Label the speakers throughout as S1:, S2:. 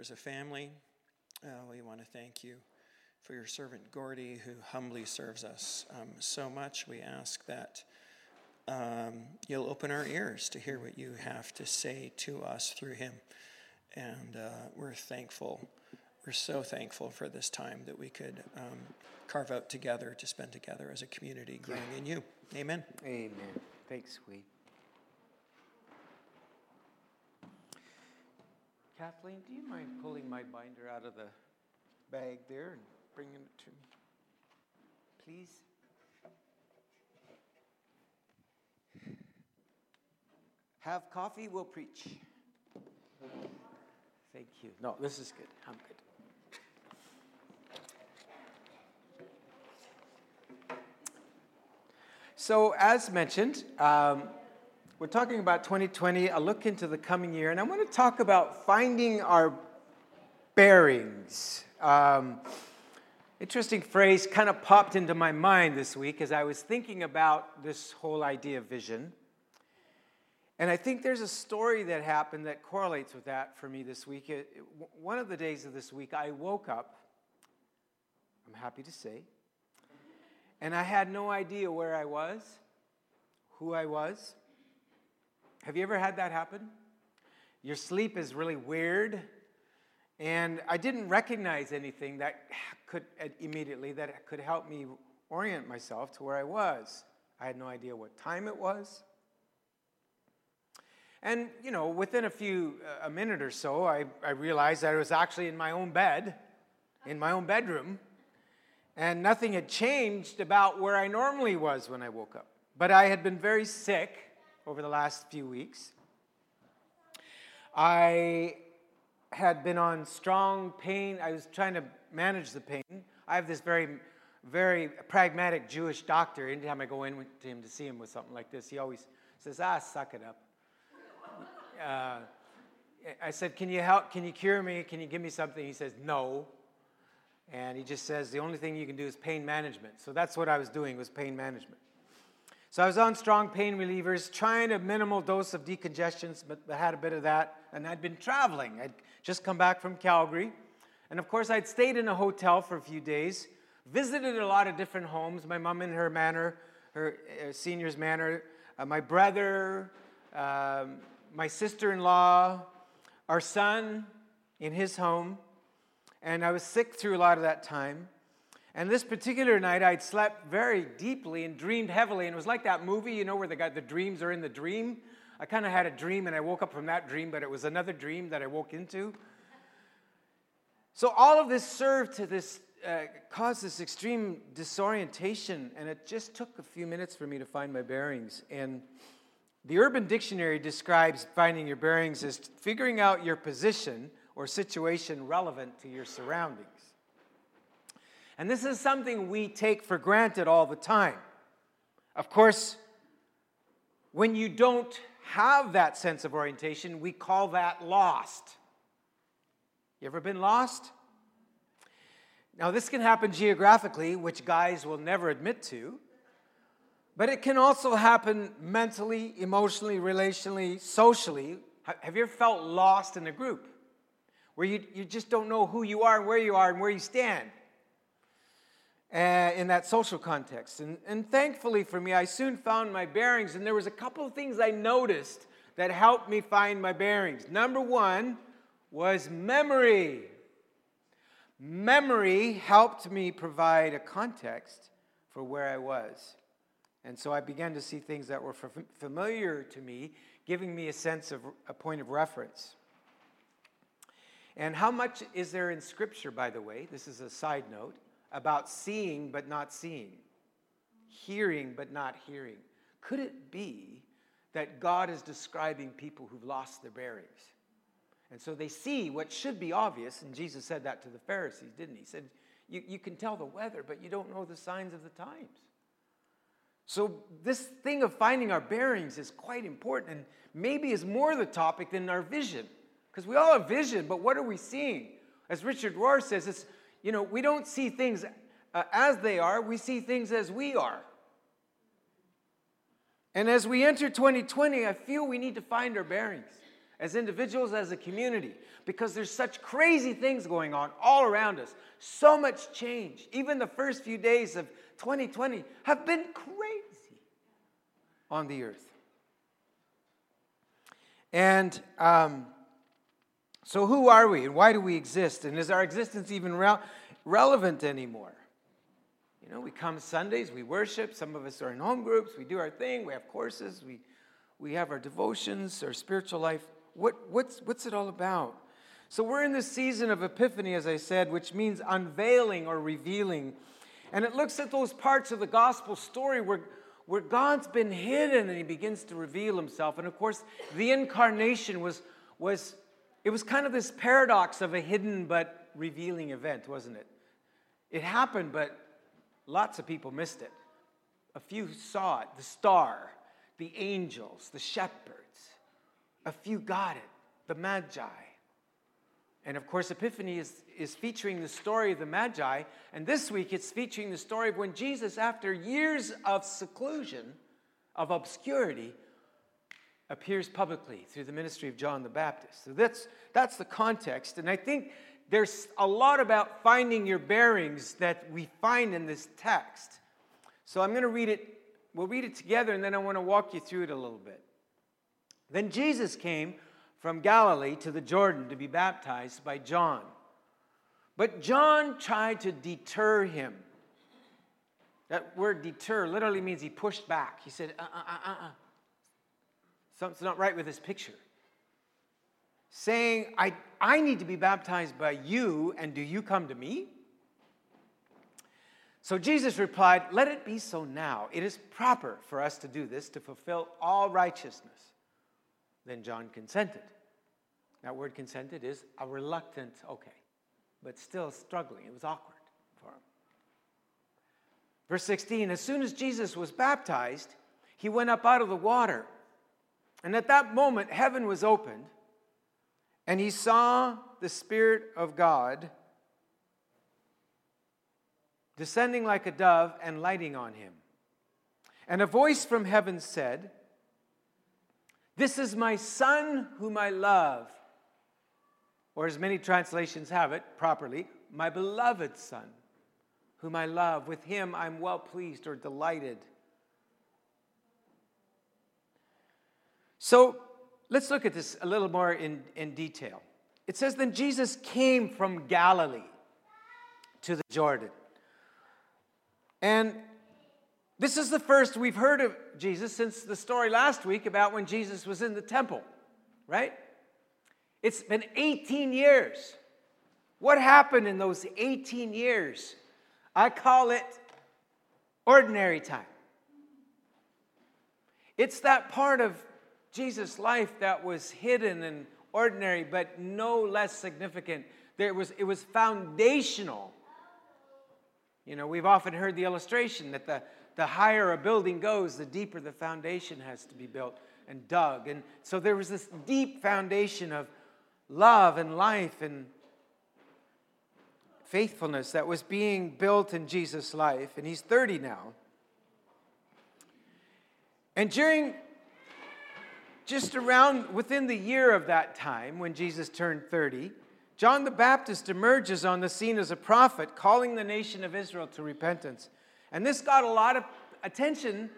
S1: as a family. Uh, we want to thank you for your servant Gordy, who humbly serves us um, so much. We ask that um, you'll open our ears to hear what you have to say to us through him. And uh, we're thankful. We're so thankful for this time that we could um, carve out together to spend together as a community growing yeah. in you. Amen.
S2: Amen. Thanks, Wade. Kathleen, do you mind pulling my binder out of the bag there and bringing it to me? Please? Have coffee, we'll preach. Thank you. No, this is good. I'm good. So, as mentioned, um, we're talking about 2020, a look into the coming year, and I want to talk about finding our bearings. Um, interesting phrase kind of popped into my mind this week as I was thinking about this whole idea of vision. And I think there's a story that happened that correlates with that for me this week. It, it, one of the days of this week, I woke up, I'm happy to say, and I had no idea where I was, who I was. Have you ever had that happen? Your sleep is really weird, and I didn't recognize anything that could immediately that could help me orient myself to where I was. I had no idea what time it was. And, you know, within a few, a minute or so, I, I realized that I was actually in my own bed, in my own bedroom, and nothing had changed about where I normally was when I woke up. But I had been very sick over the last few weeks. I had been on strong pain. I was trying to manage the pain. I have this very, very pragmatic Jewish doctor. Anytime I go in to him to see him with something like this, he always says, ah, suck it up uh, I said, Can you help? Can you cure me? Can you give me something? He says, No. And he just says, The only thing you can do is pain management. So that's what I was doing, was pain management. So I was on strong pain relievers, trying a minimal dose of decongestants, but I had a bit of that. And I'd been traveling. I'd just come back from Calgary. And of course, I'd stayed in a hotel for a few days, visited a lot of different homes. My mom in her manor, her uh, senior's manor, uh, my brother, um, my sister in law, our son in his home, and I was sick through a lot of that time. And this particular night, I'd slept very deeply and dreamed heavily. And it was like that movie, you know, where the guy, the dreams are in the dream. I kind of had a dream, and I woke up from that dream, but it was another dream that I woke into. So all of this served to this uh, cause this extreme disorientation, and it just took a few minutes for me to find my bearings. And the Urban Dictionary describes finding your bearings as figuring out your position or situation relevant to your surroundings. And this is something we take for granted all the time. Of course, when you don't have that sense of orientation, we call that lost. You ever been lost? Now, this can happen geographically, which guys will never admit to. But it can also happen mentally, emotionally, relationally, socially. Have you ever felt lost in a group where you, you just don't know who you are and where you are and where you stand uh, in that social context? And, and thankfully for me, I soon found my bearings, and there was a couple of things I noticed that helped me find my bearings. Number one was memory. Memory helped me provide a context for where I was. And so I began to see things that were familiar to me, giving me a sense of a point of reference. And how much is there in Scripture, by the way? This is a side note about seeing but not seeing, hearing but not hearing. Could it be that God is describing people who've lost their bearings? And so they see what should be obvious, and Jesus said that to the Pharisees, didn't he? He said, You, you can tell the weather, but you don't know the signs of the times. So, this thing of finding our bearings is quite important and maybe is more the topic than our vision. Because we all have vision, but what are we seeing? As Richard Rohr says, it's, you know, we don't see things uh, as they are, we see things as we are. And as we enter 2020, I feel we need to find our bearings. as individuals, as a community, because there's such crazy things going on all around us. So much change. Even the first few days of 2020 have been crazy on the earth. And um, so, who are we and why do we exist? And is our existence even re- relevant anymore? You know, we come Sundays, we worship. Some of us are in home groups, we do our thing, we have courses, we, we have our devotions, our spiritual life. What, what's, what's it all about? So, we're in this season of Epiphany, as I said, which means unveiling or revealing. And it looks at those parts of the gospel story where, where God's been hidden and he begins to reveal himself. And of course, the incarnation was, was it was kind of this paradox of a hidden but revealing event, wasn't it? It happened, but lots of people missed it. A few saw it the star, the angels, the shepherds. A few got it, the magi. And of course, Epiphany is, is featuring the story of the Magi. And this week, it's featuring the story of when Jesus, after years of seclusion, of obscurity, appears publicly through the ministry of John the Baptist. So that's, that's the context. And I think there's a lot about finding your bearings that we find in this text. So I'm going to read it. We'll read it together, and then I want to walk you through it a little bit. Then Jesus came from Galilee to the Jordan to be baptized by John. But John tried to deter him. That word deter literally means he pushed back. He said, uh uh uh uh. Something's not right with this picture. Saying, I, I need to be baptized by you, and do you come to me? So Jesus replied, Let it be so now. It is proper for us to do this to fulfill all righteousness. Then John consented. That word consented is a reluctant, okay, but still struggling. It was awkward for him. Verse 16 As soon as Jesus was baptized, he went up out of the water. And at that moment, heaven was opened, and he saw the Spirit of God descending like a dove and lighting on him. And a voice from heaven said, This is my Son whom I love. Or, as many translations have it properly, my beloved Son, whom I love. With him I'm well pleased or delighted. So let's look at this a little more in, in detail. It says, Then Jesus came from Galilee to the Jordan. And this is the first we've heard of Jesus since the story last week about when Jesus was in the temple, right? It's been 18 years. What happened in those 18 years? I call it ordinary time. It's that part of Jesus' life that was hidden and ordinary, but no less significant. There was, it was foundational. You know, we've often heard the illustration that the, the higher a building goes, the deeper the foundation has to be built and dug. And so there was this deep foundation of love and life and faithfulness that was being built in Jesus' life. And he's 30 now. And during just around within the year of that time, when Jesus turned 30, John the Baptist emerges on the scene as a prophet, calling the nation of Israel to repentance. And this got a lot of attention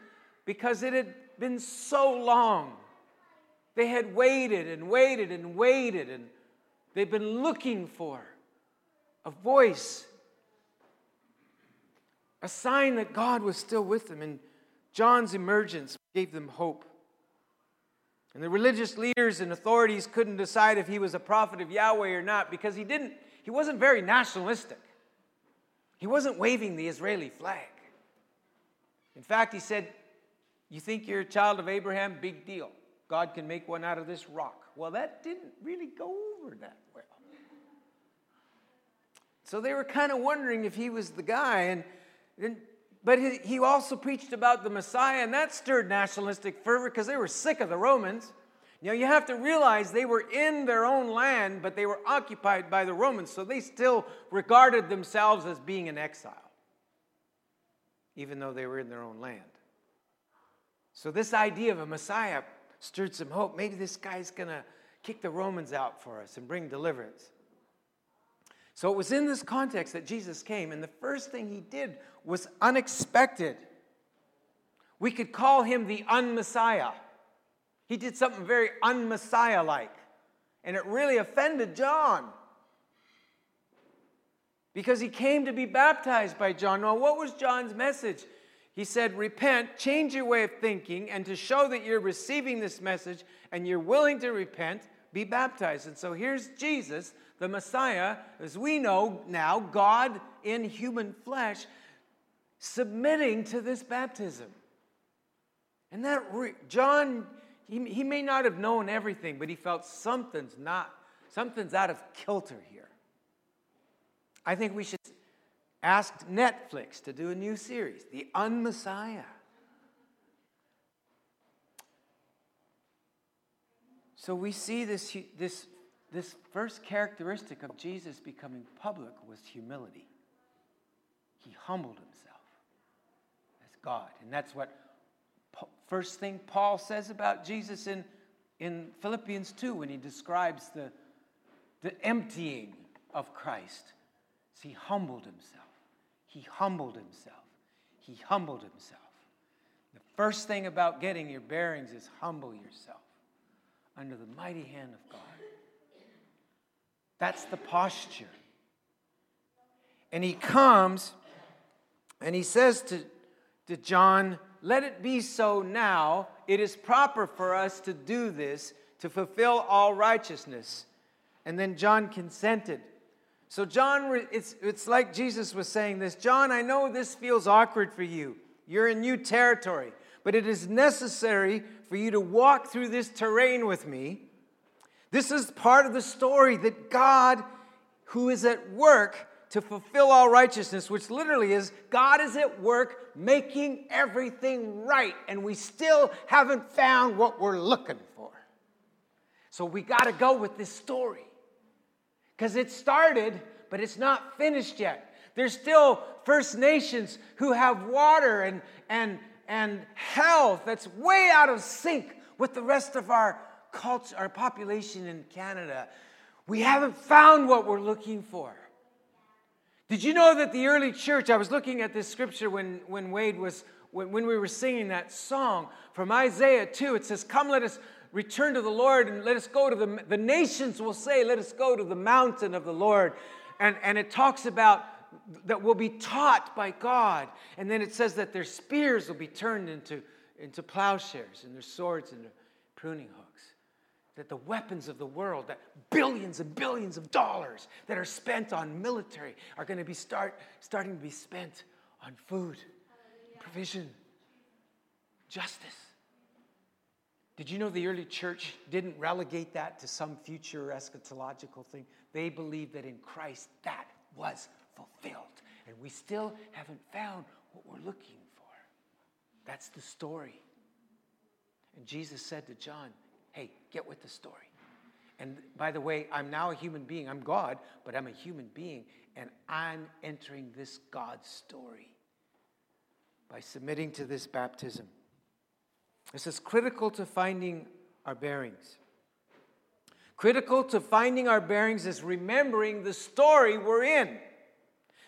S2: because it had been so long. They had waited and waited and waited, and they've been looking for a voice, a sign that God was still with them. And John's emergence gave them hope. And the religious leaders and authorities couldn't decide if he was a prophet of Yahweh or not because he didn't he wasn't very nationalistic. He wasn't waving the Israeli flag. In fact, he said, "You think you're a child of Abraham? Big deal. God can make one out of this rock." Well, that didn't really go over that well. So they were kind of wondering if he was the guy and, and but he also preached about the Messiah, and that stirred nationalistic fervor because they were sick of the Romans. Now, you have to realize they were in their own land, but they were occupied by the Romans, so they still regarded themselves as being in exile, even though they were in their own land. So, this idea of a Messiah stirred some hope. Maybe this guy's going to kick the Romans out for us and bring deliverance. So it was in this context that Jesus came, and the first thing he did was unexpected. We could call him the unmessiah. He did something very unmessiah like, and it really offended John because he came to be baptized by John. Now, what was John's message? He said, Repent, change your way of thinking, and to show that you're receiving this message and you're willing to repent, be baptized. And so here's Jesus, the Messiah, as we know now, God in human flesh, submitting to this baptism. And that, re- John, he, he may not have known everything, but he felt something's not, something's out of kilter here. I think we should ask Netflix to do a new series, The Unmessiah. So we see this, this, this first characteristic of Jesus becoming public was humility. He humbled himself as God. And that's what first thing Paul says about Jesus in, in Philippians 2 when he describes the, the emptying of Christ. he humbled himself. He humbled himself. He humbled himself. The first thing about getting your bearings is humble yourself under the mighty hand of God. That's the posture. And he comes and he says to, to John, Let it be so now. It is proper for us to do this to fulfill all righteousness. And then John consented. So, John, it's, it's like Jesus was saying this John, I know this feels awkward for you. You're in new territory, but it is necessary for you to walk through this terrain with me. This is part of the story that God, who is at work to fulfill all righteousness, which literally is God is at work making everything right, and we still haven't found what we're looking for. So we got to go with this story because it started, but it's not finished yet. There's still First Nations who have water and, and, and health that's way out of sync with the rest of our culture, our population in Canada. We haven't found what we're looking for. Did you know that the early church, I was looking at this scripture when, when Wade was, when, when we were singing that song from Isaiah 2, it says, Come, let us return to the Lord and let us go to the, the nations will say, let us go to the mountain of the Lord. And, and it talks about that will be taught by God. And then it says that their spears will be turned into, into plowshares and their swords into pruning hooks. That the weapons of the world, that billions and billions of dollars that are spent on military are going to be start, starting to be spent on food, provision, justice. Did you know the early church didn't relegate that to some future eschatological thing? They believed that in Christ that was fulfilled. And we still haven't found what we're looking for. That's the story. And Jesus said to John, Hey, get with the story. And by the way, I'm now a human being. I'm God, but I'm a human being, and I'm entering this God story by submitting to this baptism. This is critical to finding our bearings. Critical to finding our bearings is remembering the story we're in.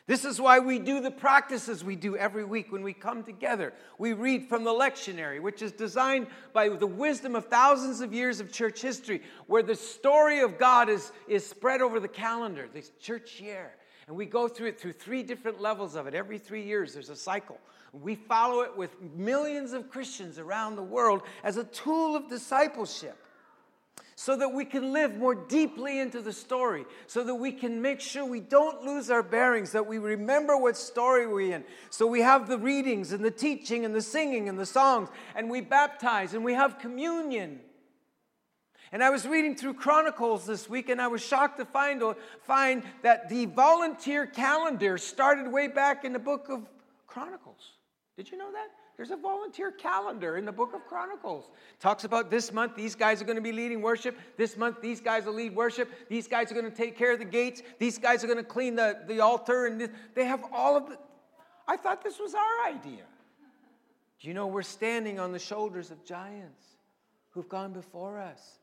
S2: This is why we do the practices we do every week when we come together. We read from the lectionary, which is designed by the wisdom of thousands of years of church history, where the story of God is, is spread over the calendar, this church year. And we go through it through three different levels of it. Every three years, there's a cycle. We follow it with millions of Christians around the world as a tool of discipleship so that we can live more deeply into the story, so that we can make sure we don't lose our bearings, that we remember what story we're in. So we have the readings and the teaching and the singing and the songs, and we baptize and we have communion. And I was reading through Chronicles this week, and I was shocked to find, uh, find that the volunteer calendar started way back in the book of Chronicles. Did you know that? There's a volunteer calendar in the book of Chronicles. Talks about this month, these guys are going to be leading worship. This month, these guys will lead worship. These guys are going to take care of the gates. These guys are going to clean the, the altar. And this, they have all of the. I thought this was our idea. Do you know we're standing on the shoulders of giants who've gone before us?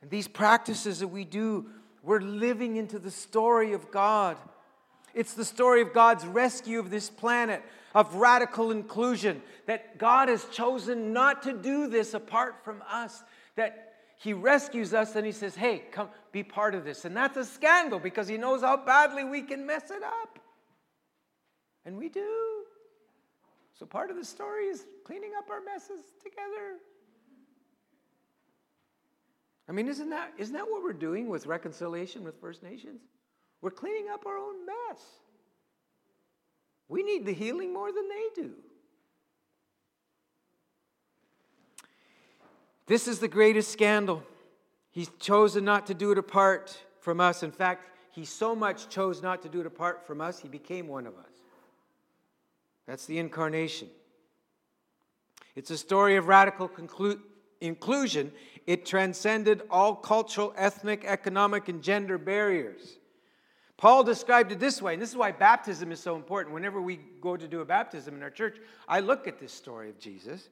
S2: And these practices that we do, we're living into the story of God. It's the story of God's rescue of this planet, of radical inclusion, that God has chosen not to do this apart from us, that He rescues us and He says, hey, come be part of this. And that's a scandal because He knows how badly we can mess it up. And we do. So part of the story is cleaning up our messes together. I mean, isn't that, isn't that what we're doing with reconciliation with First Nations? We're cleaning up our own mess. We need the healing more than they do. This is the greatest scandal. He's chosen not to do it apart from us. In fact, he so much chose not to do it apart from us, he became one of us. That's the incarnation. It's a story of radical conclu- inclusion. It transcended all cultural, ethnic, economic, and gender barriers. Paul described it this way, and this is why baptism is so important. Whenever we go to do a baptism in our church, I look at this story of Jesus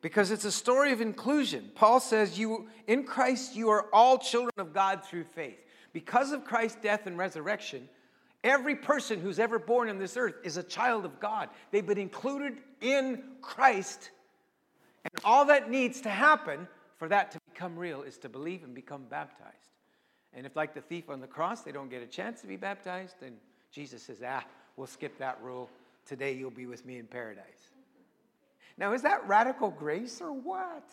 S2: because it's a story of inclusion. Paul says, "You in Christ you are all children of God through faith." Because of Christ's death and resurrection, Every person who's ever born on this earth is a child of God. They've been included in Christ. And all that needs to happen for that to become real is to believe and become baptized. And if, like the thief on the cross, they don't get a chance to be baptized, then Jesus says, ah, we'll skip that rule. Today you'll be with me in paradise. Now, is that radical grace or what?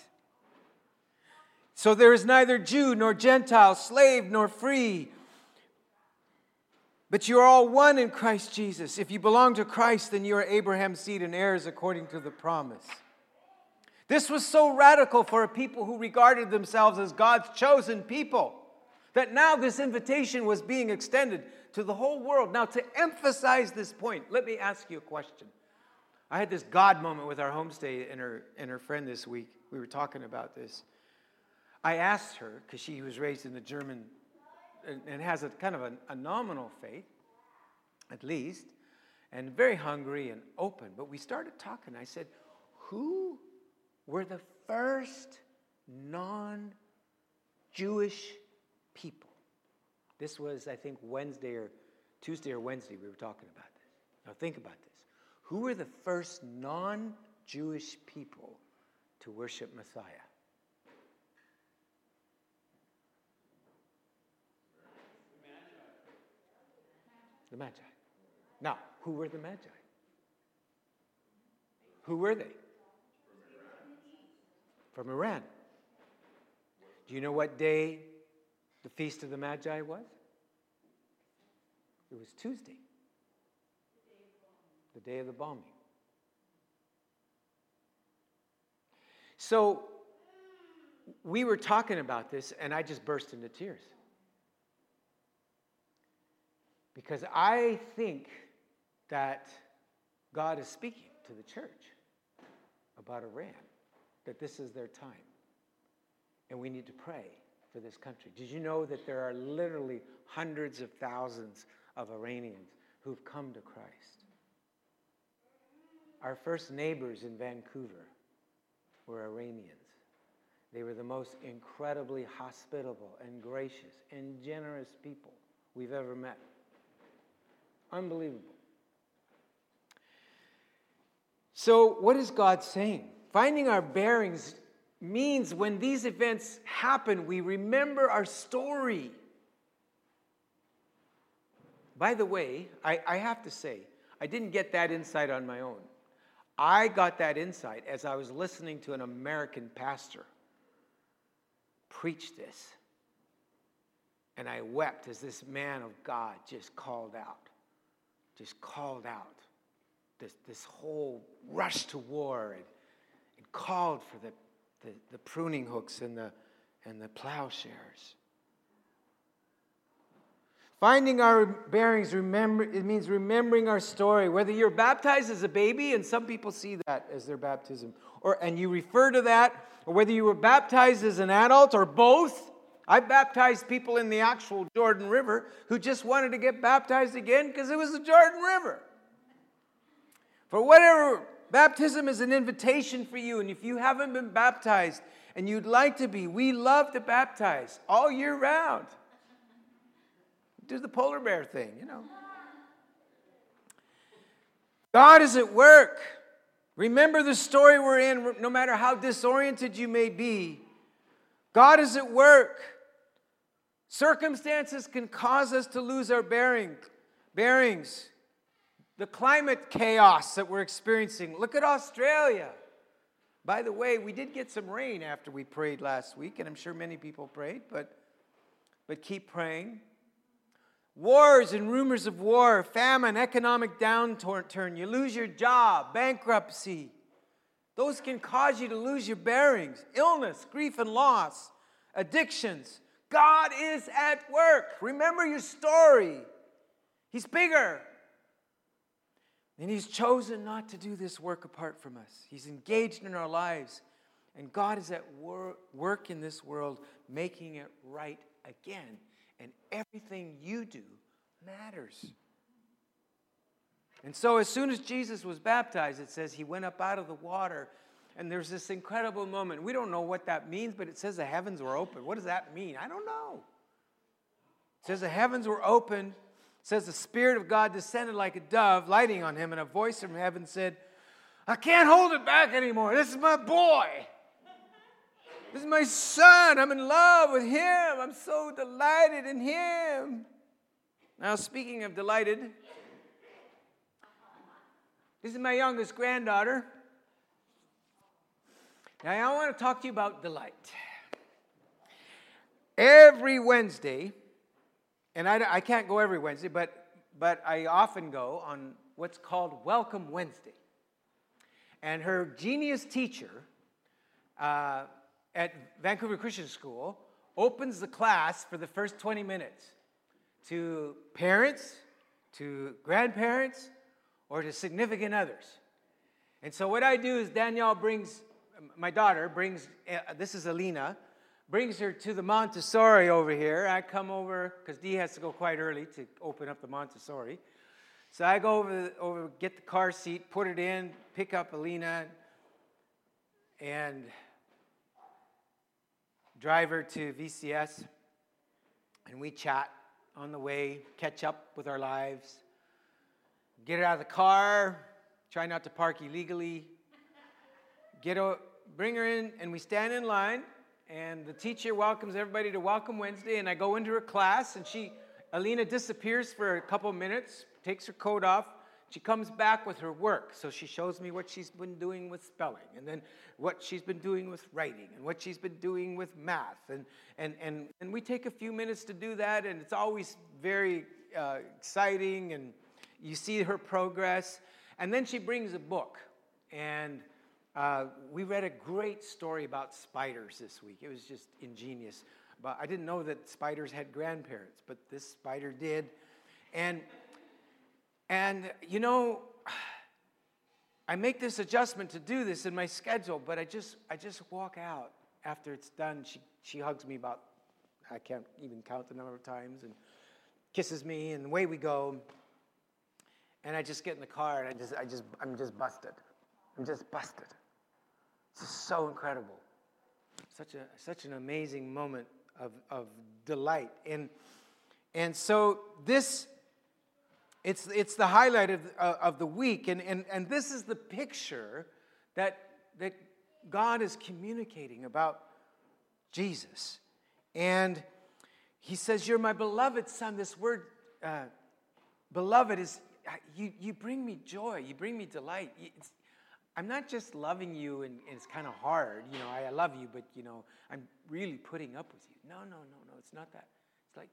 S2: So there is neither Jew nor Gentile, slave nor free but you are all one in Christ Jesus. If you belong to Christ, then you are Abraham's seed and heirs according to the promise. This was so radical for a people who regarded themselves as God's chosen people that now this invitation was being extended to the whole world. Now, to emphasize this point, let me ask you a question. I had this God moment with our homestay and her, and her friend this week. We were talking about this. I asked her, because she was raised in the German and has a kind of a, a nominal faith, at least, and very hungry and open. But we started talking. I said, Who were the first non Jewish people? This was, I think, Wednesday or Tuesday or Wednesday, we were talking about this. Now, think about this. Who were the first non Jewish people to worship Messiah? The Magi. Now, who were the Magi? Who were they? From Iran. Do you know what day the Feast of the Magi was? It was Tuesday, the day of the bombing. So we were talking about this, and I just burst into tears. Because I think that God is speaking to the church about Iran, that this is their time. And we need to pray for this country. Did you know that there are literally hundreds of thousands of Iranians who've come to Christ? Our first neighbors in Vancouver were Iranians. They were the most incredibly hospitable and gracious and generous people we've ever met. Unbelievable. So, what is God saying? Finding our bearings means when these events happen, we remember our story. By the way, I, I, have to say, I didn't get that insight on my own. I got that insight as I was listening to an American pastor preach this. And I wept as this man of God just called out just called out this, this whole rush to war and, and called for the, the, the pruning hooks and the, and the plowshares. Finding our bearings, remember, it means remembering our story. Whether you're baptized as a baby, and some people see that as their baptism, or, and you refer to that, or whether you were baptized as an adult, or both, I baptized people in the actual Jordan River who just wanted to get baptized again because it was the Jordan River. For whatever, baptism is an invitation for you. And if you haven't been baptized and you'd like to be, we love to baptize all year round. Do the polar bear thing, you know. God is at work. Remember the story we're in, no matter how disoriented you may be. God is at work. Circumstances can cause us to lose our bearing, bearings. The climate chaos that we're experiencing. Look at Australia. By the way, we did get some rain after we prayed last week, and I'm sure many people prayed, but, but keep praying. Wars and rumors of war, famine, economic downturn, you lose your job, bankruptcy. Those can cause you to lose your bearings, illness, grief, and loss, addictions. God is at work. Remember your story. He's bigger. And He's chosen not to do this work apart from us. He's engaged in our lives. And God is at wor- work in this world, making it right again and everything you do matters. And so, as soon as Jesus was baptized, it says he went up out of the water, and there's this incredible moment. We don't know what that means, but it says the heavens were open. What does that mean? I don't know. It says the heavens were open. Says the Spirit of God descended like a dove, lighting on him, and a voice from heaven said, I can't hold it back anymore. This is my boy. This is my son. I'm in love with him. I'm so delighted in him. Now, speaking of delighted, this is my youngest granddaughter. Now, I want to talk to you about delight. Every Wednesday, and I, I can't go every Wednesday, but, but I often go on what's called Welcome Wednesday. And her genius teacher, uh, at Vancouver Christian School opens the class for the first 20 minutes to parents, to grandparents, or to significant others. And so what I do is Danielle brings, my daughter brings, uh, this is Alina, brings her to the Montessori over here. I come over, because Dee has to go quite early to open up the Montessori. So I go over, over, get the car seat, put it in, pick up Alina, and drive her to VCS, and we chat on the way, catch up with our lives, get her out of the car, try not to park illegally, get a, bring her in, and we stand in line, and the teacher welcomes everybody to Welcome Wednesday, and I go into her class, and she, Alina disappears for a couple minutes, takes her coat off, she comes back with her work. So she shows me what she's been doing with spelling, and then what she's been doing with writing, and what she's been doing with math. And, and, and, and we take a few minutes to do that, and it's always very uh, exciting, and you see her progress. And then she brings a book, and uh, we read a great story about spiders this week. It was just ingenious. But I didn't know that spiders had grandparents, but this spider did. And and you know, I make this adjustment to do this in my schedule, but I just I just walk out after it's done. She she hugs me about I can't even count the number of times and kisses me and away we go. And I just get in the car and I just I just I'm just busted. I'm just busted. It's so incredible. Such a such an amazing moment of, of delight. And and so this it's, it's the highlight of, uh, of the week. And, and, and this is the picture that, that God is communicating about Jesus. And he says, You're my beloved son. This word, uh, beloved, is you, you bring me joy, you bring me delight. It's, I'm not just loving you and, and it's kind of hard. You know, I, I love you, but, you know, I'm really putting up with you. No, no, no, no, it's not that. It's like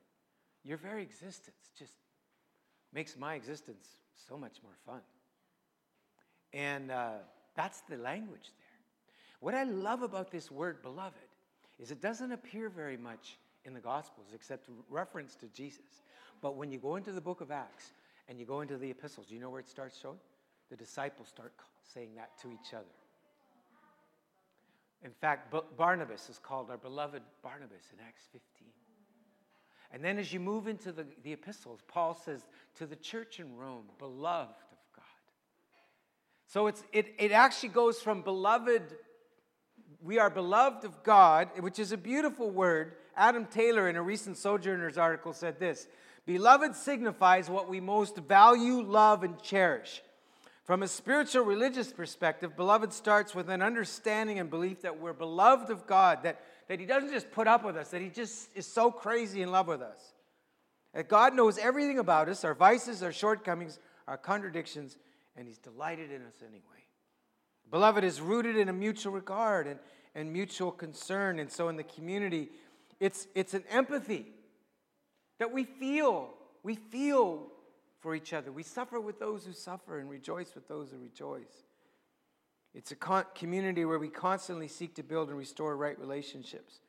S2: your very existence just makes my existence so much more fun. And uh, that's the language there. What I love about this word, beloved, is it doesn't appear very much in the Gospels except reference to Jesus. But when you go into the book of Acts and you go into the epistles, do you know where it starts showing? The disciples start saying that to each other. In fact, Barnabas is called our beloved Barnabas in Acts 15. And then as you move into the, the epistles, Paul says, to the church in Rome, beloved of God. So it's, it, it actually goes from beloved we are beloved of God, which is a beautiful word. Adam Taylor, in a recent Sojourners article, said this Beloved signifies what we most value, love, and cherish. From a spiritual religious perspective, beloved starts with an understanding and belief that we're beloved of God, that, that He doesn't just put up with us, that He just is so crazy in love with us. That God knows everything about us, our vices, our shortcomings, our contradictions, and He's delighted in us anyway. Beloved is rooted in a mutual regard and, and mutual concern. And so in the community, it's, it's an empathy that we feel. We feel for each other. We suffer with those who suffer and rejoice with those who rejoice. It's a con- community where we constantly seek to build and restore right relationships.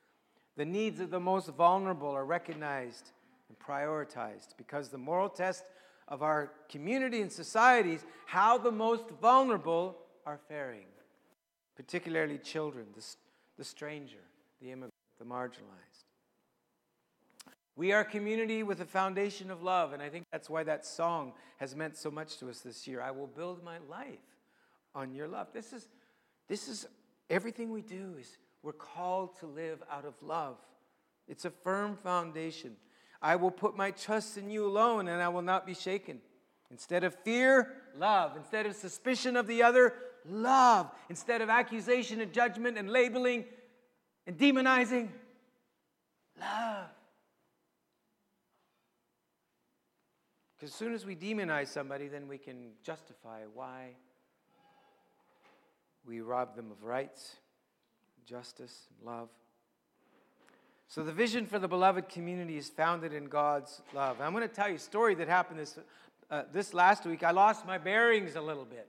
S2: The needs of the most vulnerable are recognized and prioritized because the moral test of our community and societies how the most vulnerable are faring, particularly children, the, the stranger, the immigrant, the marginalized. We are a community with a foundation of love, and I think that's why that song has meant so much to us this year. I will build my life on your love. This is, this is everything we do is we're called to live out of love. It's a firm foundation. I will put my trust in you alone, and I will not be shaken. Instead of fear, love. Instead of suspicion of the other, love. Instead of accusation and judgment and labeling and demonizing, love. Because as soon as we demonize somebody, then we can justify why we rob them of rights, justice, love. So, the vision for the beloved community is founded in God's love. I'm going to tell you a story that happened this, uh, this last week. I lost my bearings a little bit.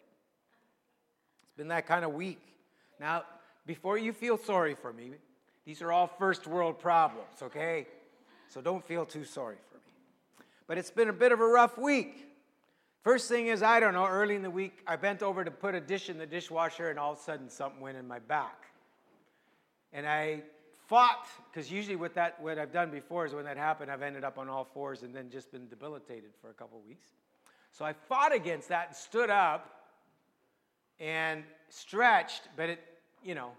S2: It's been that kind of week. Now, before you feel sorry for me, these are all first world problems, okay? So don't feel too sorry for me. But it's been a bit of a rough week. First thing is, I don't know, early in the week, I bent over to put a dish in the dishwasher, and all of a sudden something went in my back. And I fought, because usually what, that, what I've done before is when that happened, I've ended up on all fours and then just been debilitated for a couple weeks. So I fought against that and stood up and stretched, but it, you know,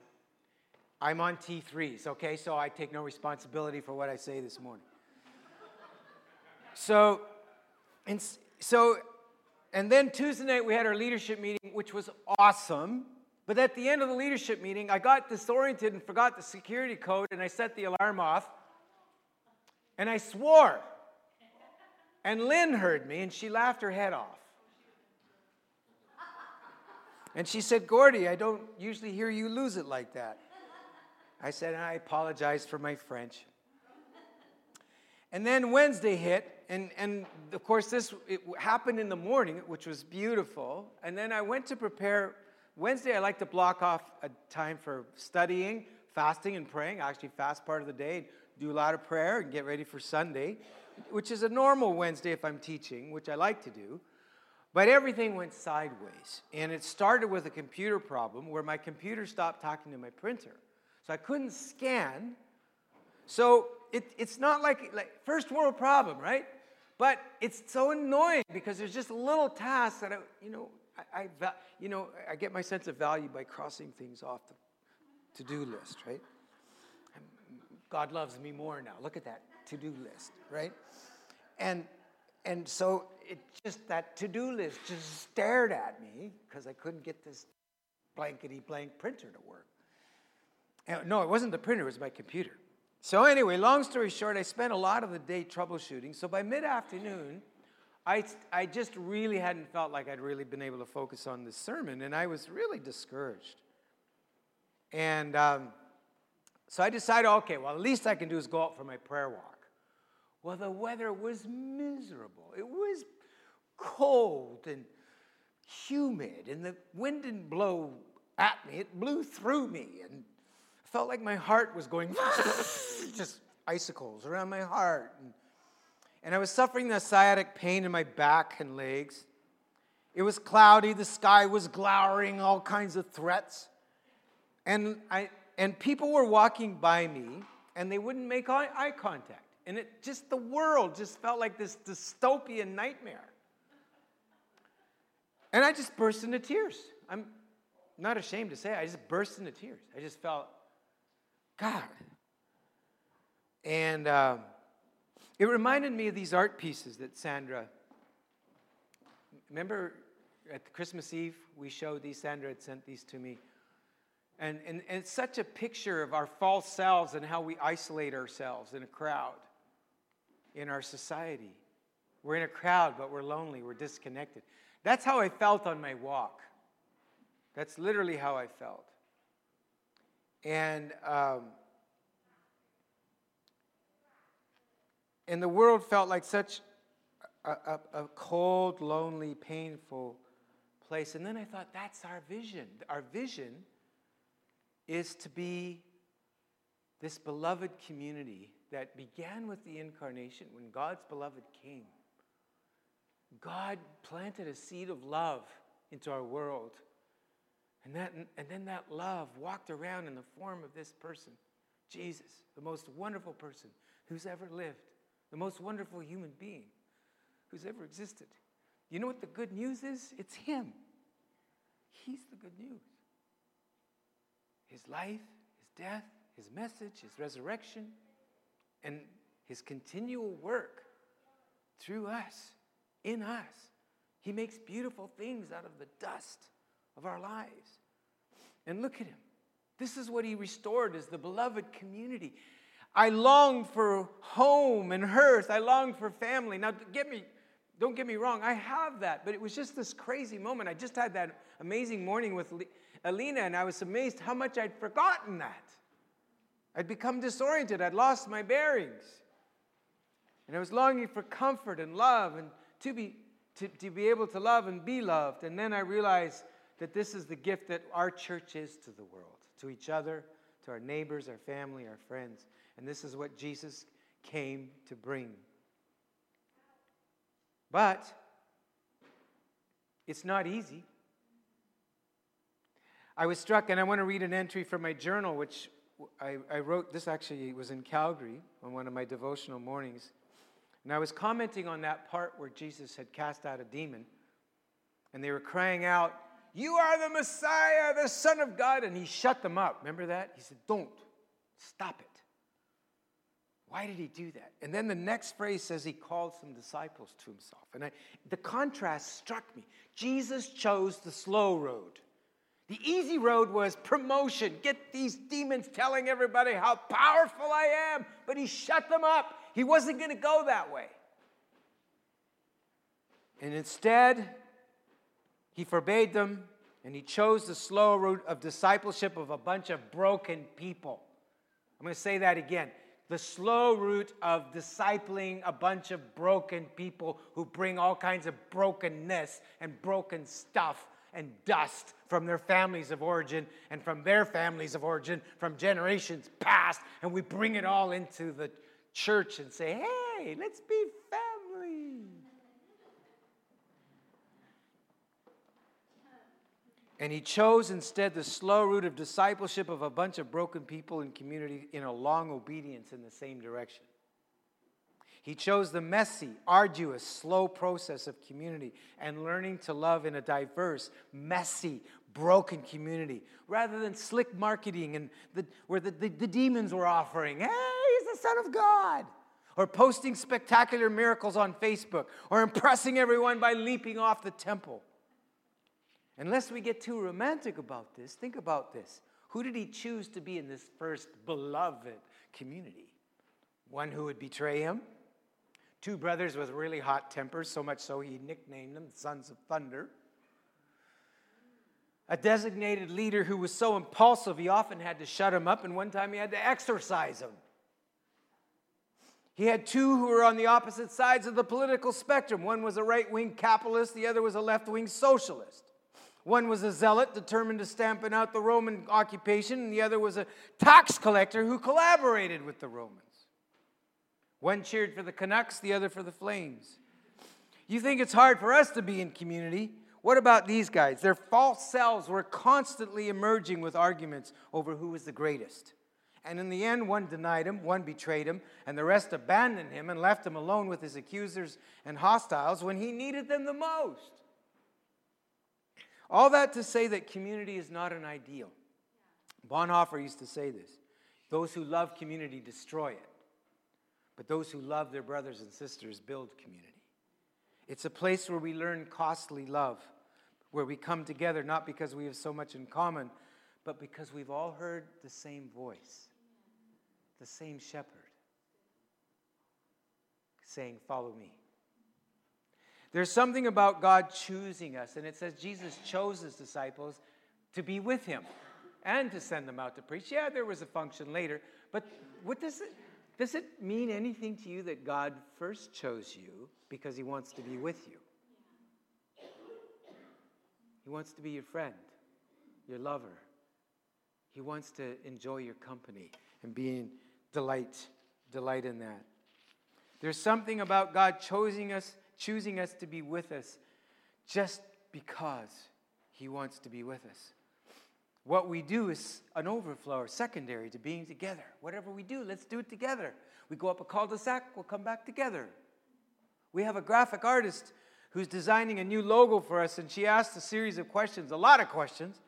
S2: I'm on T3s, okay? So I take no responsibility for what I say this morning. So, and so, and then Tuesday night we had our leadership meeting, which was awesome. But at the end of the leadership meeting, I got disoriented and forgot the security code, and I set the alarm off, and I swore. And Lynn heard me, and she laughed her head off. And she said, Gordy, I don't usually hear you lose it like that. I said, I apologize for my French. And then Wednesday hit, and, and of course, this happened in the morning, which was beautiful. And then I went to prepare. Wednesday, I like to block off a time for studying, fasting, and praying. I actually fast part of the day, do a lot of prayer, and get ready for Sunday, which is a normal Wednesday if I'm teaching, which I like to do. But everything went sideways. And it started with a computer problem where my computer stopped talking to my printer. So I couldn't scan. So it, it's not like, like first world problem, right? But it's so annoying because there's just little tasks that I, you know, I, I you know, I get my sense of value by crossing things off the to-do list, right? God loves me more now. Look at that to-do list, right? And and so it just that to-do list just stared at me because I couldn't get this blankety blank printer to work. And no, it wasn't the printer, it was my computer. So anyway, long story short, I spent a lot of the day troubleshooting. So by mid-afternoon, I, I just really hadn't felt like I'd really been able to focus on this sermon, and I was really discouraged. And um, so I decided, okay, well, the least I can do is go out for my prayer walk. Well, the weather was miserable. It was cold and humid, and the wind didn't blow at me, it blew through me. And felt like my heart was going just icicles around my heart. And, and I was suffering the sciatic pain in my back and legs. It was cloudy, the sky was glowering, all kinds of threats. And, I, and people were walking by me, and they wouldn't make eye, eye contact. And it just, the world just felt like this dystopian nightmare. And I just burst into tears. I'm not ashamed to say it, I just burst into tears. I just felt God. And um, it reminded me of these art pieces that Sandra. Remember at Christmas Eve, we showed these, Sandra had sent these to me. And, and, and it's such a picture of our false selves and how we isolate ourselves in a crowd, in our society. We're in a crowd, but we're lonely, we're disconnected. That's how I felt on my walk. That's literally how I felt. And, um, and the world felt like such a, a, a cold, lonely, painful place. And then I thought, that's our vision. Our vision is to be this beloved community that began with the incarnation when God's beloved came. God planted a seed of love into our world. And, that, and then that love walked around in the form of this person, Jesus, the most wonderful person who's ever lived, the most wonderful human being who's ever existed. You know what the good news is? It's Him. He's the good news his life, his death, his message, his resurrection, and his continual work through us, in us. He makes beautiful things out of the dust of our lives. And look at him. This is what he restored as the beloved community. I long for home and hearth. I long for family. Now, get me, don't get me wrong, I have that, but it was just this crazy moment. I just had that amazing morning with Alina, and I was amazed how much I'd forgotten that. I'd become disoriented, I'd lost my bearings. And I was longing for comfort and love and to be, to, to be able to love and be loved. And then I realized that this is the gift that our church is to the world, to each other, to our neighbors, our family, our friends. And this is what Jesus came to bring. But it's not easy. I was struck, and I want to read an entry from my journal, which I, I, wrote. This actually was in Calgary on one of my devotional mornings. And I was commenting on that part where Jesus had cast out a demon, and they were crying out, You are the Messiah, the Son of God. And he shut them up. Remember that? He said, Don't. Stop it. Why did he do that? And then the next phrase says he called some disciples to himself. And I, the contrast struck me. Jesus chose the slow road. The easy road was promotion. Get these demons telling everybody how powerful I am. But he shut them up. He wasn't going to go that way. And instead, he forbade them and he chose the slow route of discipleship of a bunch of broken people. I'm going to say that again. The slow route of discipling a bunch of broken people who bring all kinds of brokenness and broken stuff and dust from their families of origin and from their families of origin from generations past, and we bring it all into the church and say, hey, let's be family. And he chose instead the slow route of discipleship of a bunch of broken people in community in a long obedience in the same direction. He chose the messy, arduous, slow process of community and learning to love in a diverse, messy, broken community rather than slick marketing and the, where the, the, the demons were offering, hey, he's the Son of God. Or posting spectacular miracles on Facebook, or impressing everyone by leaping off the temple. Unless we get too romantic about this, think about this. Who did he choose to be in this first beloved community? One who would betray him, Two brothers with really hot tempers, so much so he nicknamed them Sons of Thunder. A designated leader who was so impulsive he often had to shut him up, and one time he had to exorcise him. He had two who were on the opposite sides of the political spectrum. One was a right wing capitalist, the other was a left wing socialist. One was a zealot determined to stamp out the Roman occupation, and the other was a tax collector who collaborated with the Romans. One cheered for the Canucks, the other for the Flames. You think it's hard for us to be in community? What about these guys? Their false selves were constantly emerging with arguments over who was the greatest. And in the end, one denied him, one betrayed him, and the rest abandoned him and left him alone with his accusers and hostiles when he needed them the most. All that to say that community is not an ideal. Bonhoeffer used to say this Those who love community destroy it, but those who love their brothers and sisters build community. It's a place where we learn costly love, where we come together not because we have so much in common, but because we've all heard the same voice, the same shepherd saying, Follow me. There's something about God choosing us, and it says Jesus chose his disciples to be with him and to send them out to preach. Yeah, there was a function later, but what does it does it mean anything to you that God first chose you because he wants to be with you? He wants to be your friend, your lover. He wants to enjoy your company and be in delight, delight in that. There's something about God choosing us, choosing us to be with us just because he wants to be with us. What we do is an overflow or secondary to being together. Whatever we do, let's do it together. We go up a cul-de-sac, we'll come back together. We have a graphic artist who's designing a new logo for us, and she asked a series of questions, a lot of questions,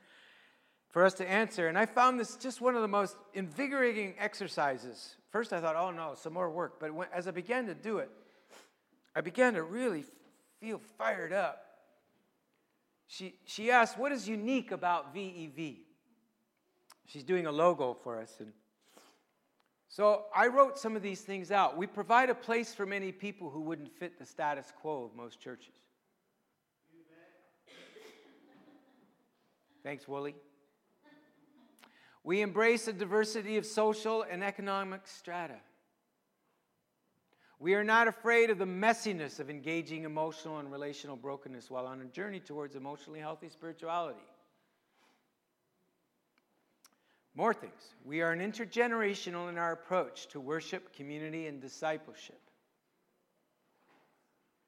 S2: for us to answer. And I found this just one of the most invigorating exercises. First, I thought, oh no, some more work. But when, as I began to do it, I began to really feel fired up. She, she asked, What is unique about VEV? She's doing a logo for us. And so I wrote some of these things out. We provide a place for many people who wouldn't fit the status quo of most churches. Thanks, Wooly. We embrace a diversity of social and economic strata. We are not afraid of the messiness of engaging emotional and relational brokenness while on a journey towards emotionally healthy spirituality. More things. We are an intergenerational in our approach to worship, community, and discipleship.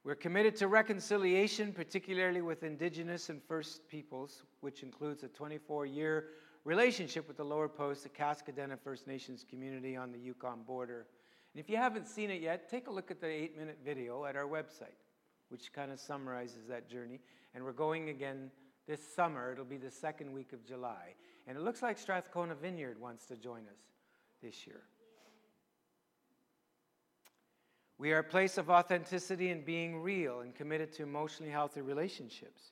S2: We're committed to reconciliation, particularly with Indigenous and First Peoples, which includes a 24 year relationship with the Lower Post, the Kaska Dena First Nations community on the Yukon border and if you haven't seen it yet, take a look at the eight minute video at our website, which kind of summarizes that journey. And we're going again this summer. It'll be the second week of July. And it looks like Strathcona Vineyard wants to join us this year. We are a place of authenticity and being real and committed to emotionally healthy relationships.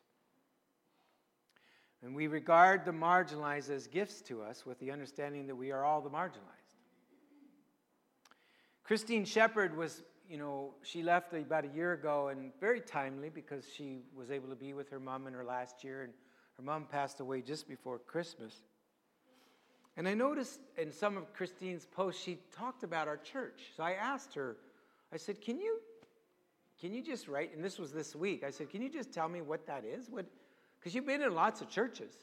S2: And we regard the marginalized as gifts to us with the understanding that we are all the marginalized. Christine Shepard was, you know, she left about a year ago and very timely because she was able to be with her mom in her last year, and her mom passed away just before Christmas. And I noticed in some of Christine's posts, she talked about our church. So I asked her, I said, Can you can you just write? And this was this week. I said, Can you just tell me what that is? What because you've been in lots of churches.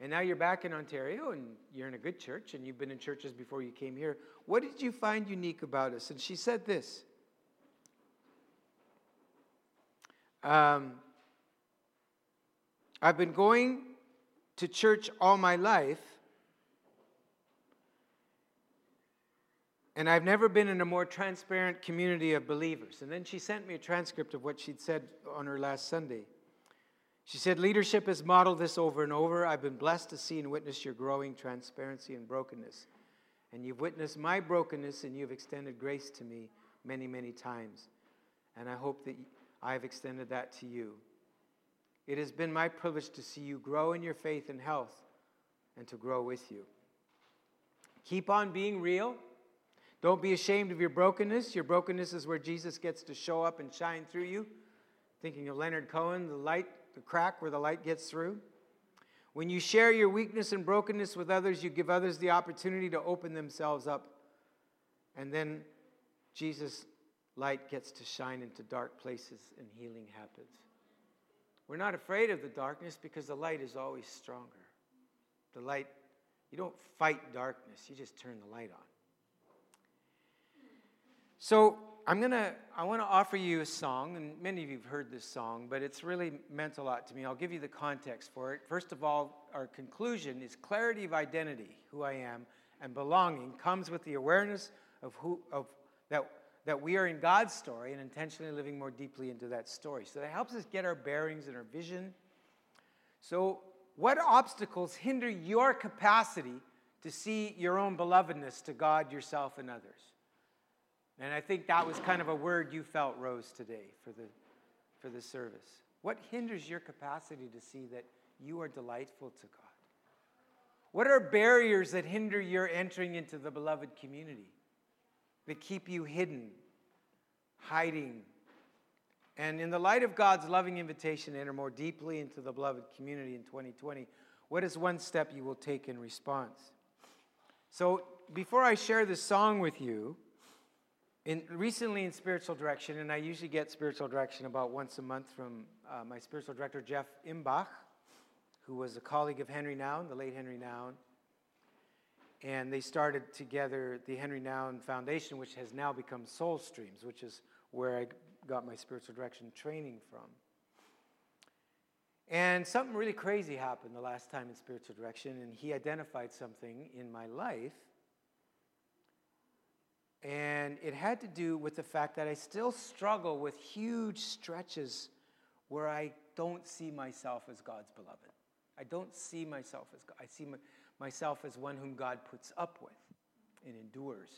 S2: And now you're back in Ontario and you're in a good church and you've been in churches before you came here. What did you find unique about us? And she said this um, I've been going to church all my life, and I've never been in a more transparent community of believers. And then she sent me a transcript of what she'd said on her last Sunday. She said, Leadership has modeled this over and over. I've been blessed to see and witness your growing transparency and brokenness. And you've witnessed my brokenness and you've extended grace to me many, many times. And I hope that I've extended that to you. It has been my privilege to see you grow in your faith and health and to grow with you. Keep on being real. Don't be ashamed of your brokenness. Your brokenness is where Jesus gets to show up and shine through you. Thinking of Leonard Cohen, the light the crack where the light gets through. When you share your weakness and brokenness with others, you give others the opportunity to open themselves up. And then Jesus' light gets to shine into dark places and healing happens. We're not afraid of the darkness because the light is always stronger. The light, you don't fight darkness, you just turn the light on. So, I'm gonna, I wanna offer you a song, and many of you have heard this song, but it's really meant a lot to me. I'll give you the context for it. First of all, our conclusion is clarity of identity, who I am, and belonging comes with the awareness of who, of that, that we are in God's story and intentionally living more deeply into that story. So that helps us get our bearings and our vision. So, what obstacles hinder your capacity to see your own belovedness to God, yourself, and others. And I think that was kind of a word you felt rose today for the, for the service. What hinders your capacity to see that you are delightful to God? What are barriers that hinder your entering into the beloved community, that keep you hidden, hiding? And in the light of God's loving invitation to enter more deeply into the beloved community in 2020, what is one step you will take in response? So, before I share this song with you, in, recently in spiritual direction, and I usually get spiritual direction about once a month from uh, my spiritual director, Jeff Imbach, who was a colleague of Henry Nouwen, the late Henry Nouwen. And they started together the Henry Nouwen Foundation, which has now become Soul Streams, which is where I got my spiritual direction training from. And something really crazy happened the last time in spiritual direction, and he identified something in my life and it had to do with the fact that I still struggle with huge stretches where I don't see myself as God's beloved. I don't see myself as God. I see my, myself as one whom God puts up with and endures.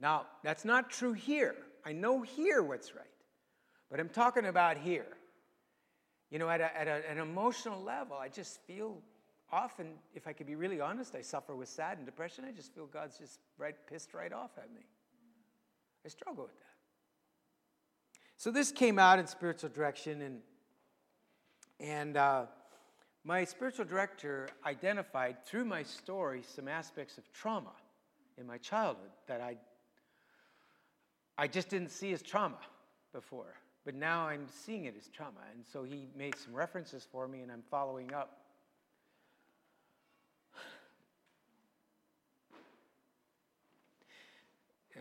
S2: Now, that's not true here. I know here what's right, but I'm talking about here. You know, at, a, at a, an emotional level, I just feel often, if I could be really honest, I suffer with sad and depression. I just feel God's just right pissed right off at me. I struggle with that. So this came out in spiritual direction, and and uh, my spiritual director identified through my story some aspects of trauma in my childhood that I I just didn't see as trauma before, but now I'm seeing it as trauma, and so he made some references for me, and I'm following up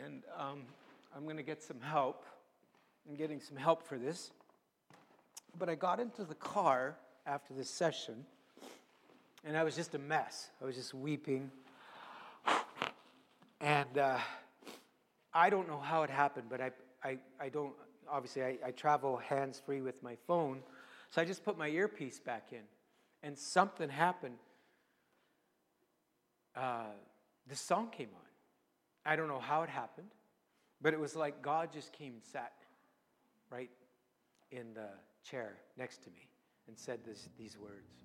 S2: And um, I'm going to get some help. I'm getting some help for this. But I got into the car after this session, and I was just a mess. I was just weeping. And uh, I don't know how it happened, but I, I, I don't, obviously, I, I travel hands free with my phone. So I just put my earpiece back in, and something happened. Uh, the song came on. I don't know how it happened, but it was like God just came and sat right in the chair next to me and said this, these words.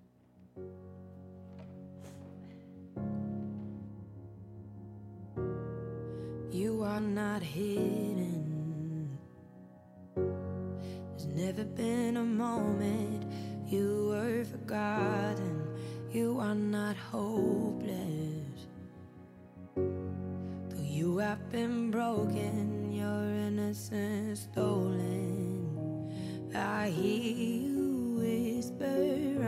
S3: You are not hidden. There's never been a moment you were forgotten. You are not hopeless. You have been broken, your innocence stolen. I hear you whisper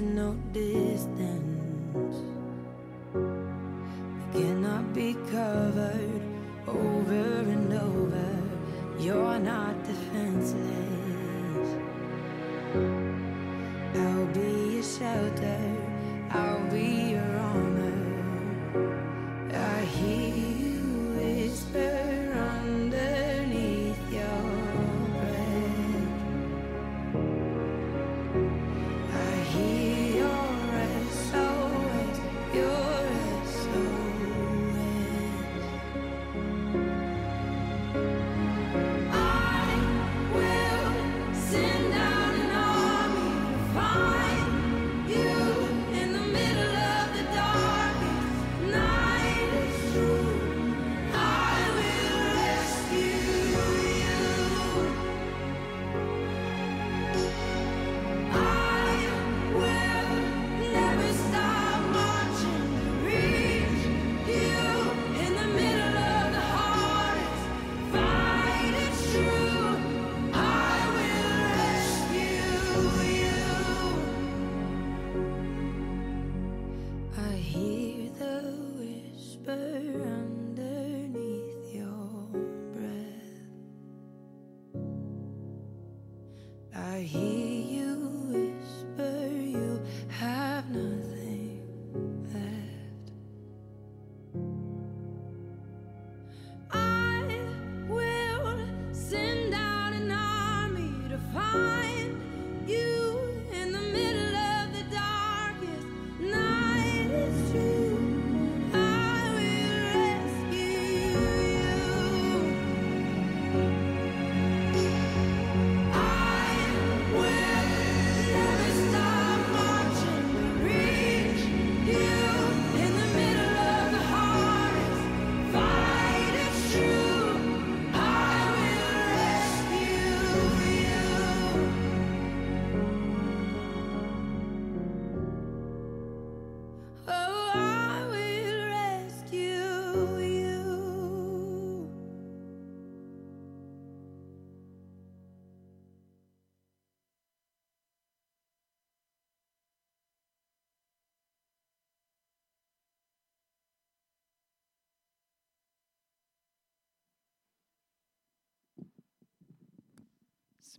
S3: no distance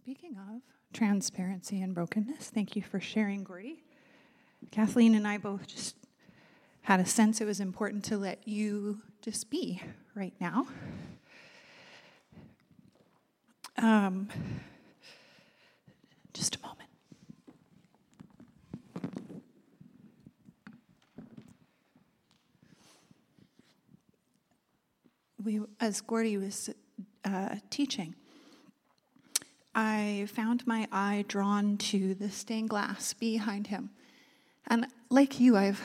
S4: Speaking of transparency and brokenness, thank you for sharing, Gordy. Kathleen and I both just had a sense it was important to let you just be right now. Um, just a moment. We, as Gordy was uh, teaching, I found my eye drawn to the stained glass behind him. And like you, I've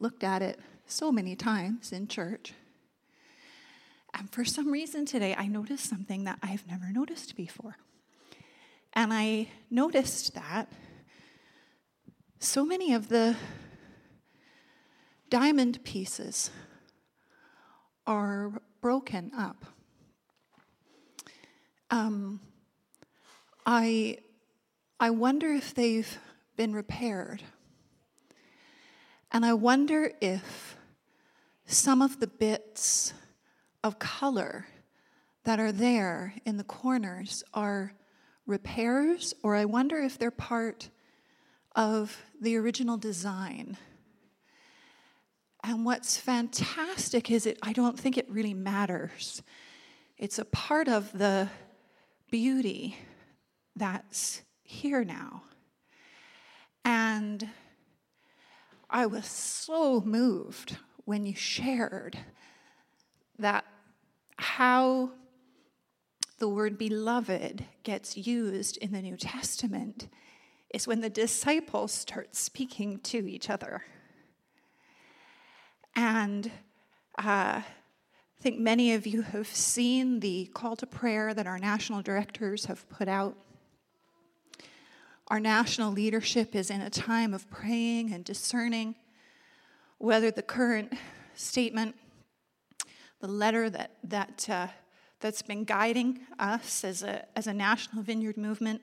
S4: looked at it so many times in church. And for some reason today, I noticed something that I've never noticed before. And I noticed that so many of the diamond pieces are broken up. Um, I, I wonder if they've been repaired. And I wonder if some of the bits of color that are there in the corners are repairs, or I wonder if they're part of the original design. And what's fantastic is it I don't think it really matters. It's a part of the beauty that's here now. And I was so moved when you shared that how the word beloved gets used in the New Testament is when the disciples start speaking to each other. And uh, I think many of you have seen the call to prayer that our national directors have put out. Our national leadership is in a time of praying and discerning whether the current statement, the letter that, that, uh, that's been guiding us as a, as a national vineyard movement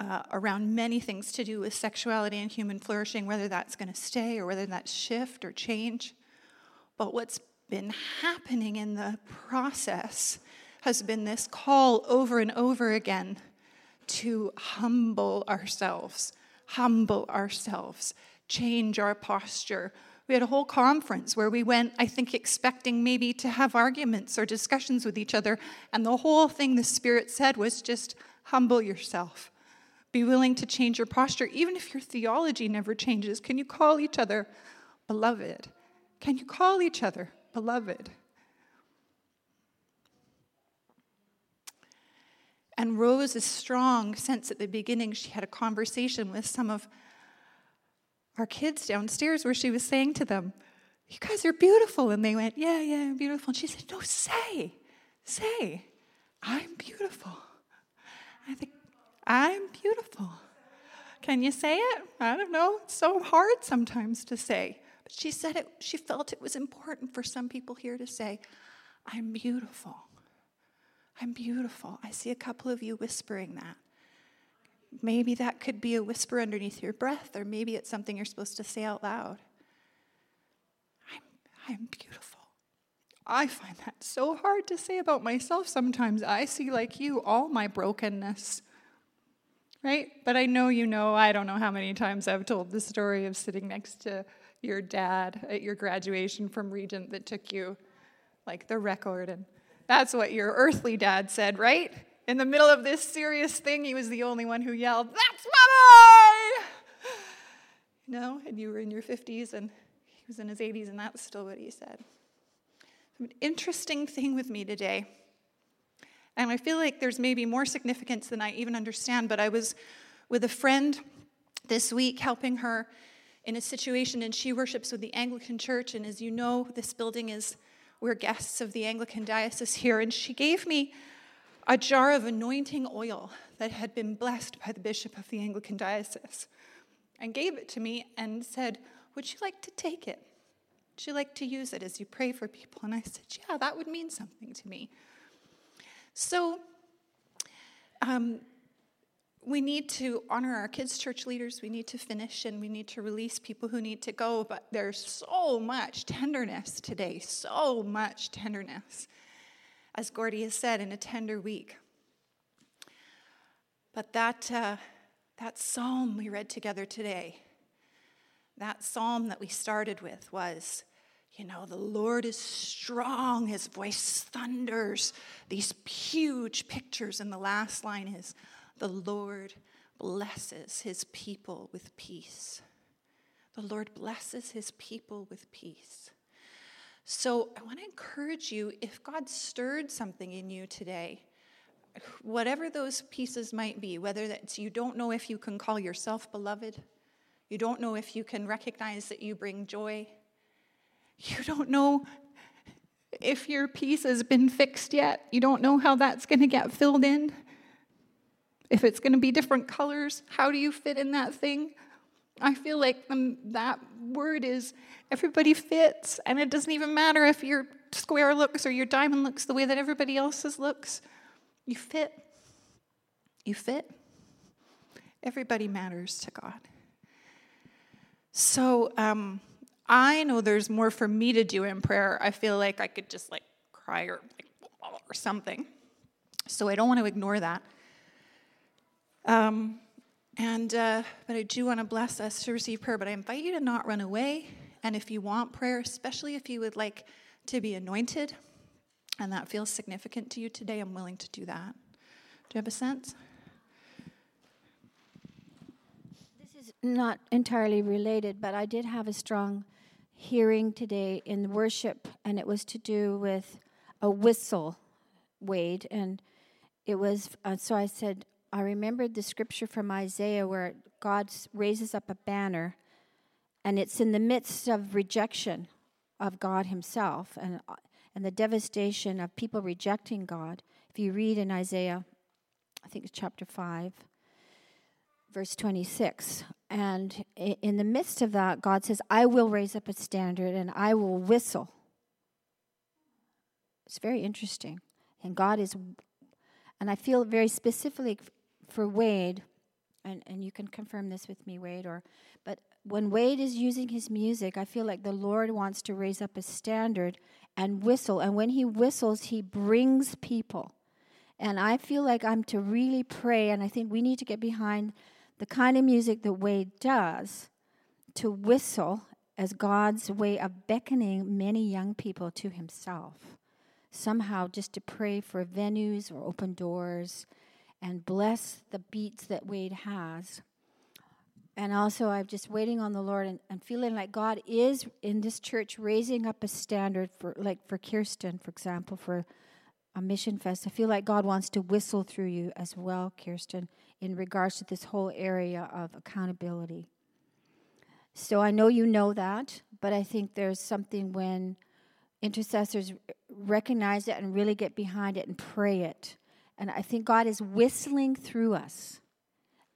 S4: uh, around many things to do with sexuality and human flourishing, whether that's going to stay or whether that's shift or change. But what's been happening in the process has been this call over and over again to humble ourselves, humble ourselves, change our posture. We had a whole conference where we went, I think, expecting maybe to have arguments or discussions with each other. And the whole thing the Spirit said was just humble yourself. Be willing to change your posture, even if your theology never changes. Can you call each other beloved? Can you call each other beloved? And Rose's strong sense at the beginning, she had a conversation with some of our kids downstairs where she was saying to them, You guys are beautiful. And they went, Yeah, yeah, I'm beautiful. And she said, No, say, say, I'm beautiful. I think, I'm beautiful. Can you say it? I don't know. It's so hard sometimes to say. But she said it, she felt it was important for some people here to say, I'm beautiful. I'm beautiful. I see a couple of you whispering that. Maybe that could be a whisper underneath your breath, or maybe it's something you're supposed to say out loud. I'm, I'm beautiful. I find that so hard to say about myself sometimes. I see, like you, all my brokenness. Right? But I know you know, I don't know how many times I've told the story of sitting next to your dad at your graduation from Regent that took you like the record and that's what your earthly dad said, right? In the middle of this serious thing, he was the only one who yelled, That's my boy! You know, and you were in your 50s and he was in his 80s, and that's still what he said. An interesting thing with me today, and I feel like there's maybe more significance than I even understand, but I was with a friend this week helping her in a situation, and she worships with the Anglican Church, and as you know, this building is we're guests of the Anglican Diocese here, and she gave me a jar of anointing oil that had been blessed by the bishop of the Anglican Diocese and gave it to me and said, Would you like to take it? Would you like to use it as you pray for people? And I said, Yeah, that would mean something to me. So, um, we need to honor our kids' church leaders. We need to finish and we need to release people who need to go. But there's so much tenderness today, so much tenderness. As Gordy has said, in a tender week. But that, uh, that psalm we read together today, that psalm that we started with was, you know, the Lord is strong, his voice thunders. These huge pictures, and the last line is, the Lord blesses his people with peace. The Lord blesses his people with peace. So I want to encourage you if God stirred something in you today, whatever those pieces might be, whether that's you don't know if you can call yourself beloved, you don't know if you can recognize that you bring joy, you don't know if your piece has been fixed yet, you don't know how that's going to get filled in. If it's going to be different colors, how do you fit in that thing? I feel like um, that word is everybody fits, and it doesn't even matter if your square looks or your diamond looks the way that everybody else's looks. You fit. You fit. Everybody matters to God. So um, I know there's more for me to do in prayer. I feel like I could just like cry or like, or something. So I don't want to ignore that. Um, and uh, but I do want to bless us to receive prayer. But I invite you to not run away. And if you want prayer, especially if you would like to be anointed, and that feels significant to you today, I'm willing to do that. Do you have a sense?
S5: This is not entirely related, but I did have a strong hearing today in worship, and it was to do with a whistle, Wade. And it was, uh, so I said, I remembered the scripture from Isaiah where God raises up a banner, and it's in the midst of rejection of God Himself and, uh, and the devastation of people rejecting God. If you read in Isaiah, I think it's chapter 5, verse 26, and in the midst of that, God says, I will raise up a standard and I will whistle. It's very interesting. And God is, and I feel very specifically for Wade, and, and you can confirm this with me, Wade, or but when Wade is using his music, I feel like the Lord wants to raise up a standard and whistle. And when he whistles, he brings people. And I feel like I'm to really pray, and I think we need to get behind the kind of music that Wade does to whistle as God's way of beckoning many young people to himself. Somehow, just to pray for venues or open doors and bless the beats that Wade has. And also, I'm just waiting on the Lord and, and, feeling like God is in this church raising up a standard for, like for Kirsten, for example, for a mission fest. I feel like God wants to whistle through you as well, Kirsten, in regards to this whole area of accountability. So I know you know that, but I think there's something when intercessors recognize it and really get behind it and pray it and I think God is whistling through us.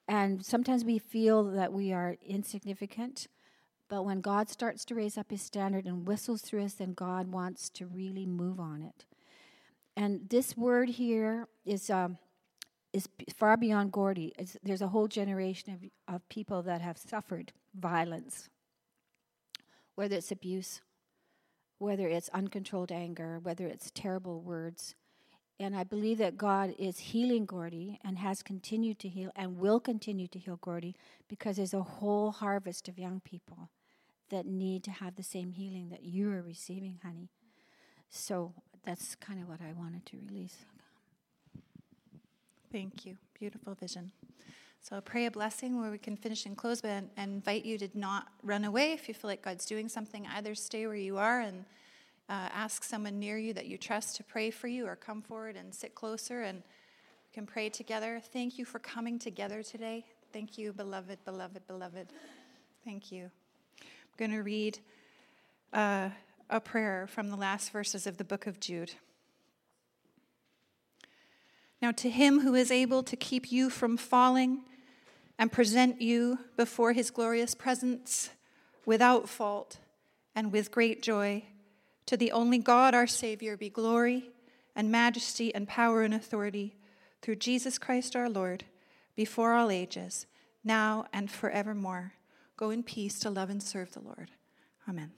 S5: And sometimes we feel that we are insignificant, but when God starts to raise up his standard and whistles through us, then God wants to really move on it. And this word here is, um, is far beyond Gordy. It's, there's a whole generation of, of people that have suffered violence, whether it's abuse, whether it's uncontrolled anger, whether it's terrible words. And I believe that God is healing Gordy and has continued to heal and will continue to heal Gordy because there's a whole harvest of young people that need to have the same healing that you are receiving, honey. So that's kind of what I wanted to release.
S4: Thank you. Beautiful vision. So pray a blessing where we can finish and close, but I invite you to not run away if you feel like God's doing something. Either stay where you are and uh, ask someone near you that you trust to pray for you or come forward and sit closer and we can pray together. Thank you for coming together today. Thank you, beloved, beloved, beloved. Thank you. I'm going to read uh, a prayer from the last verses of the book of Jude. Now, to him who is able to keep you from falling and present you before his glorious presence without fault and with great joy to the only God, our Savior, be glory and majesty and power and authority through Jesus Christ our Lord, before all ages, now and forevermore. Go in peace to love and serve the Lord. Amen.